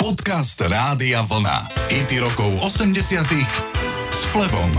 Podcast Rádia Vlna. IT rokov 80 s Flebom.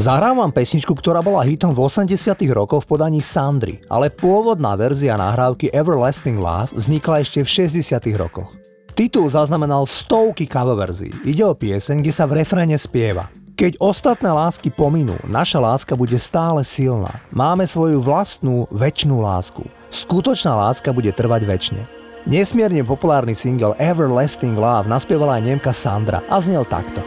Zahrám vám pesničku, ktorá bola hitom v 80 rokoch v podaní Sandry, ale pôvodná verzia nahrávky Everlasting Love vznikla ešte v 60 rokoch. Titul zaznamenal stovky cover verzií. Ide o pieseň, kde sa v refréne spieva. Keď ostatné lásky pominú, naša láska bude stále silná. Máme svoju vlastnú väčšnú lásku. Skutočná láska bude trvať väčšine. Nesmierne populárny single Everlasting Love naspievala aj Nemka Sandra a znel takto.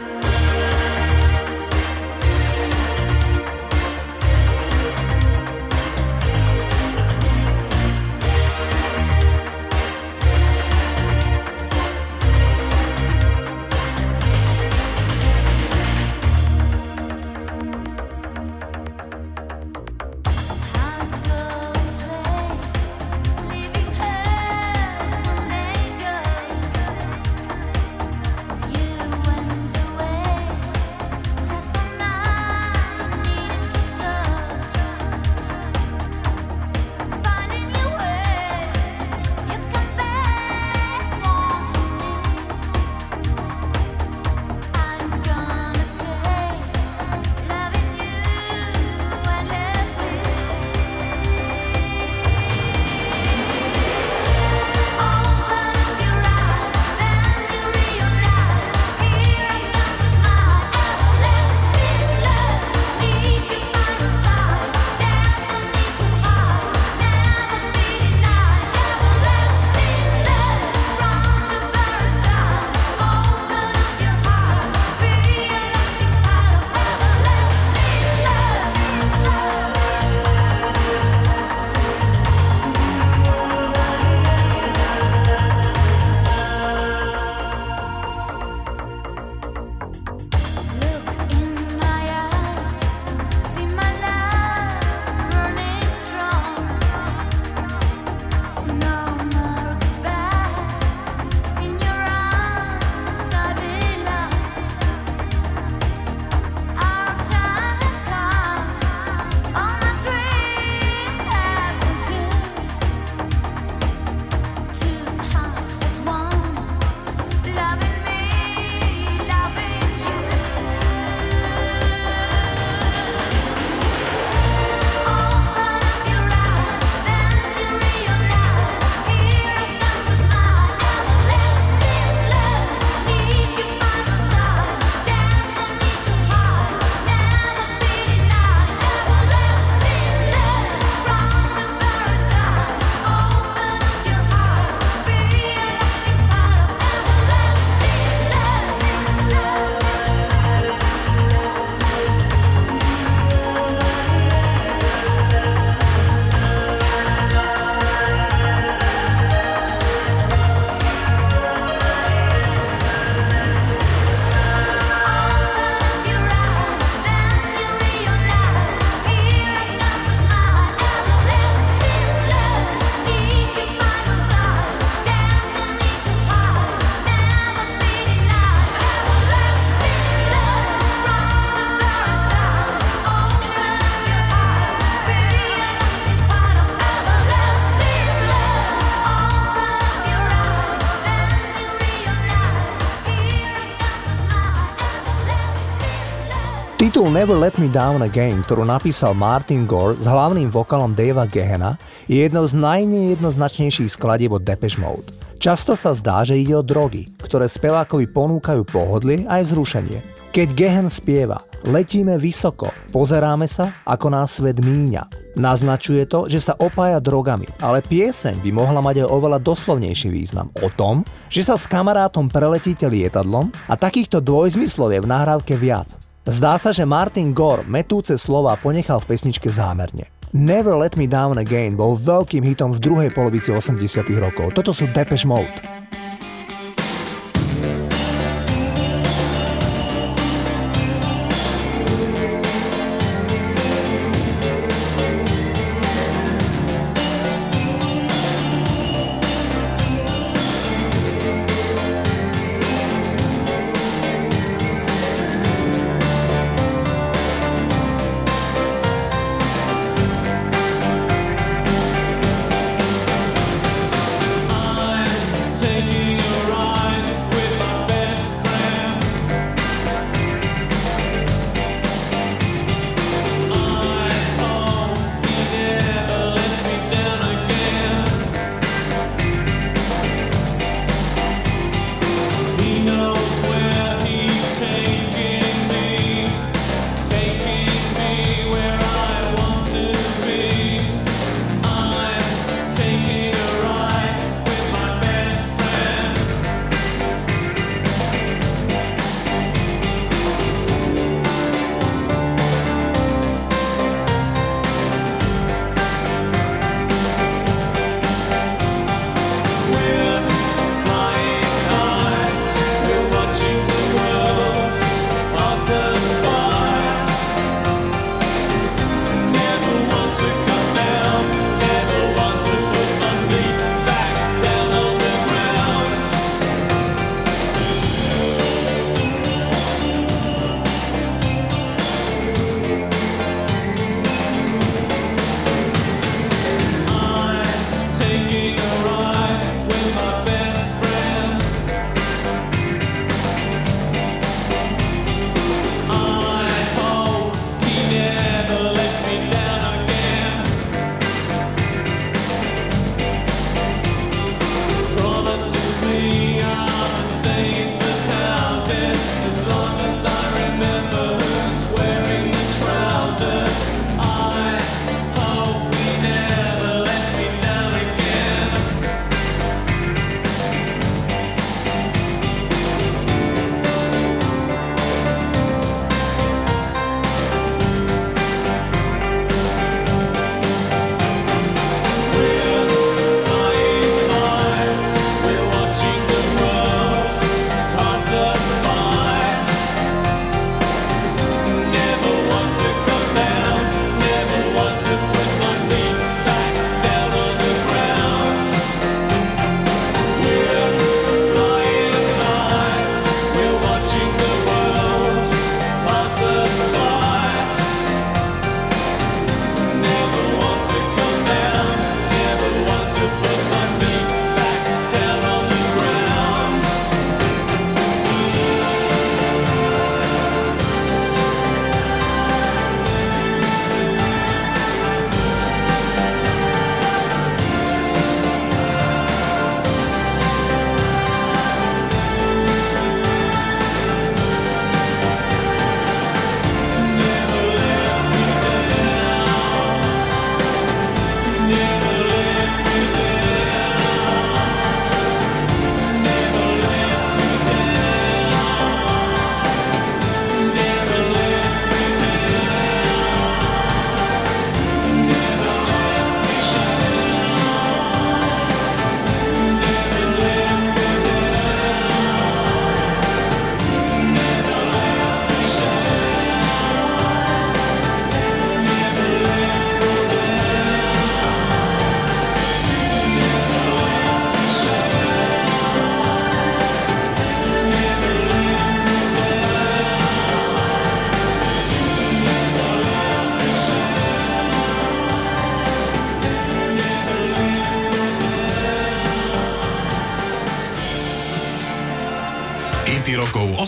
Titul Never Let Me Down Again, ktorú napísal Martin Gore s hlavným vokalom Davea Gehena, je jednou z najnejednoznačnejších skladieb od Depeche Mode. Často sa zdá, že ide o drogy, ktoré spevákovi ponúkajú pohodlie aj vzrušenie. Keď Gehen spieva Letíme vysoko, pozeráme sa, ako nás svet míňa. Naznačuje to, že sa opája drogami, ale pieseň by mohla mať aj oveľa doslovnejší význam o tom, že sa s kamarátom preletíte lietadlom a takýchto dvojzmyslov je v nahrávke viac. Zdá sa, že Martin Gore metúce slova ponechal v pesničke zámerne. Never Let Me Down Again bol veľkým hitom v druhej polovici 80 rokov. Toto sú Depeche Mode.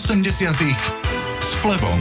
80 s Flebom.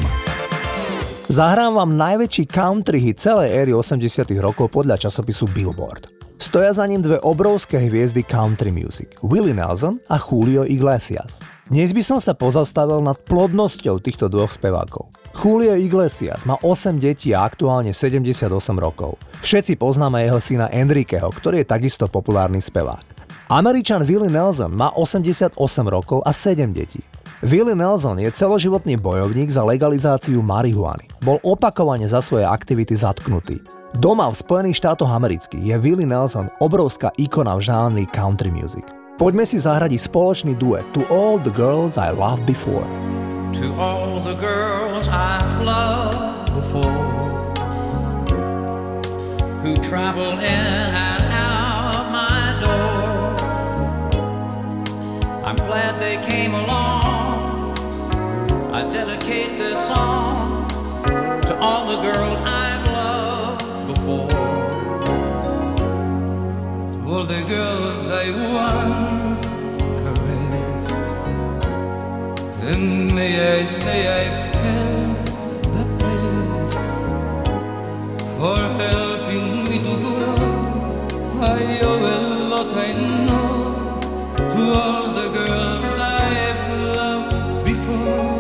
Zahrám vám najväčší country hit celej éry 80 rokov podľa časopisu Billboard. Stoja za ním dve obrovské hviezdy country music, Willie Nelson a Julio Iglesias. Dnes by som sa pozastavil nad plodnosťou týchto dvoch spevákov. Julio Iglesias má 8 detí a aktuálne 78 rokov. Všetci poznáme jeho syna Enriqueho, ktorý je takisto populárny spevák. Američan Willie Nelson má 88 rokov a 7 detí. Willie Nelson je celoživotný bojovník za legalizáciu marihuany. Bol opakovane za svoje aktivity zatknutý. Doma v Spojených štátoch amerických je Willie Nelson obrovská ikona v žánri country music. Poďme si zahradiť spoločný duet To All the Girls I Loved Before. To all the girls I've loved before Who travel in the girls I once caressed. And may I say I've had the best for helping me to grow. I owe a lot, I know, to all the girls I've loved before.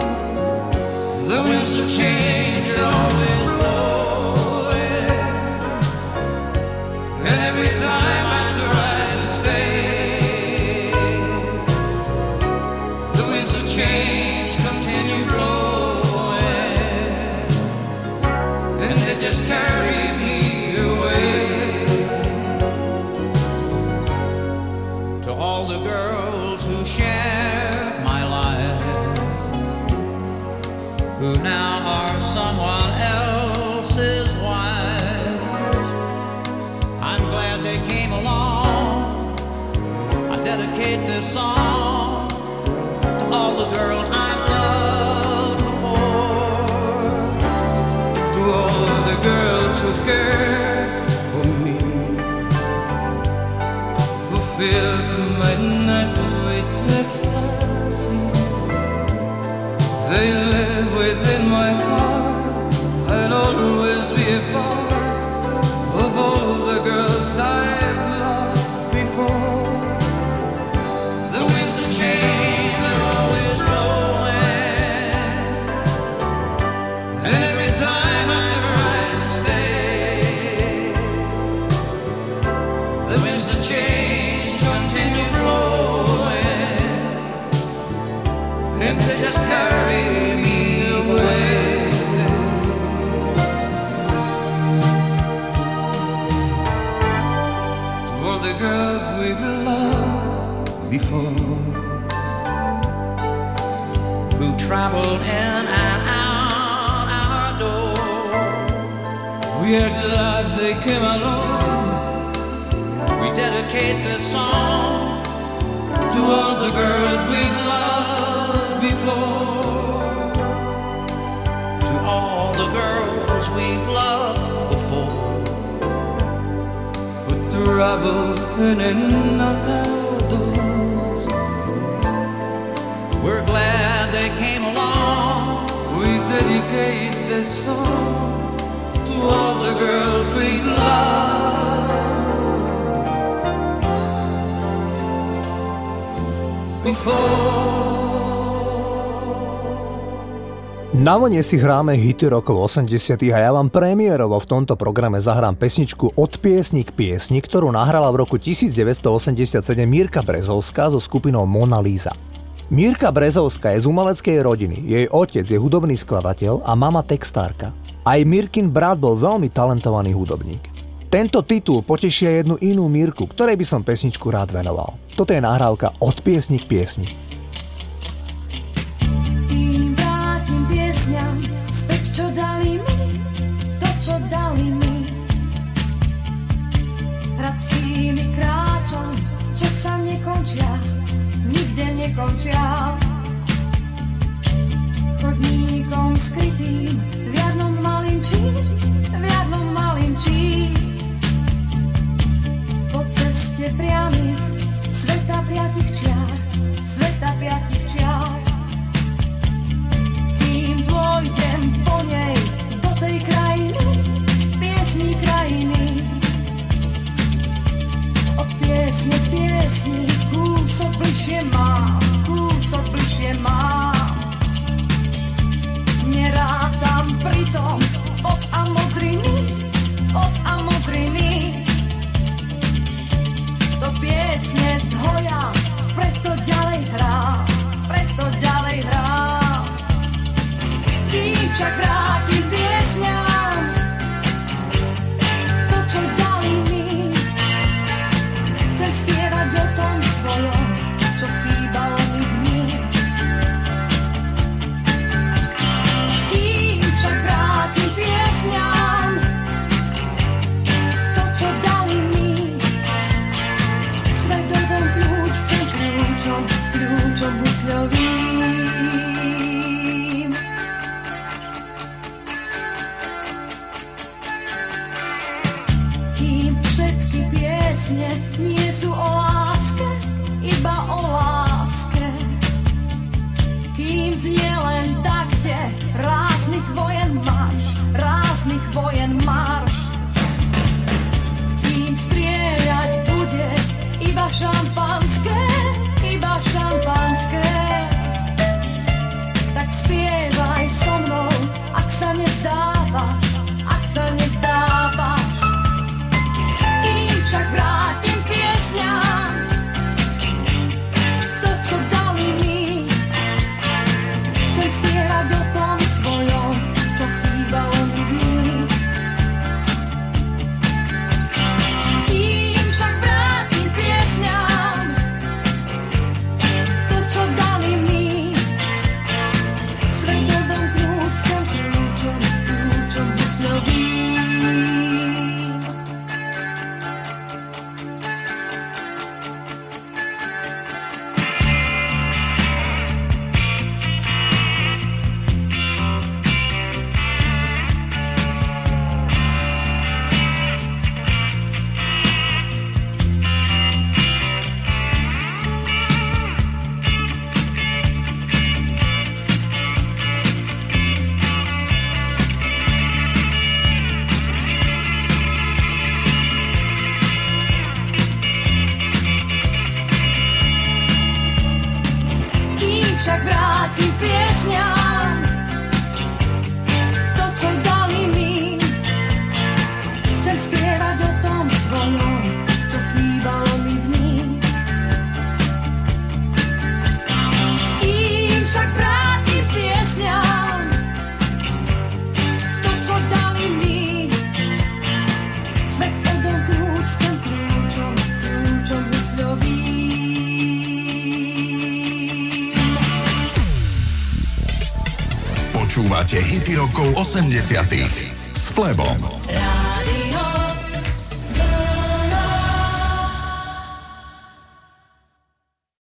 The winds of change who now are someone else's wives. I'm glad they came along. I dedicate this song to all the girls I've loved before, to all the girls who cared before who traveled in and out our door. We are glad they came along. We dedicate this song to all the girls we've loved before. To all the girls we've loved before. Who travel in and out We're glad they came along. We dedicate this song to all the girls loved before. Na vlne si hráme hity rokov 80 a ja vám premiérovo v tomto programe zahrám pesničku Od piesni k piesni, ktorú nahrala v roku 1987 Mirka Brezovská so skupinou Mona Lisa. Mirka Brezovská je z umeleckej rodiny, jej otec je hudobný skladateľ a mama textárka. Aj Mirkin brat bol veľmi talentovaný hudobník. Tento titul potešia jednu inú Mirku, ktorej by som pesničku rád venoval. Toto je nahrávka Od piesni k piesni. nekončia. Chodníkom skrytým v jednom malým čí, v jednom malým čí. Po ceste priamých sveta piatých čiar, sveta piatých čiar. Kým pôjdem po nej, pěsně, piesni, co plišně má, ků, co plišně má. Mě rád tam pritom rokov 80 s Flebom.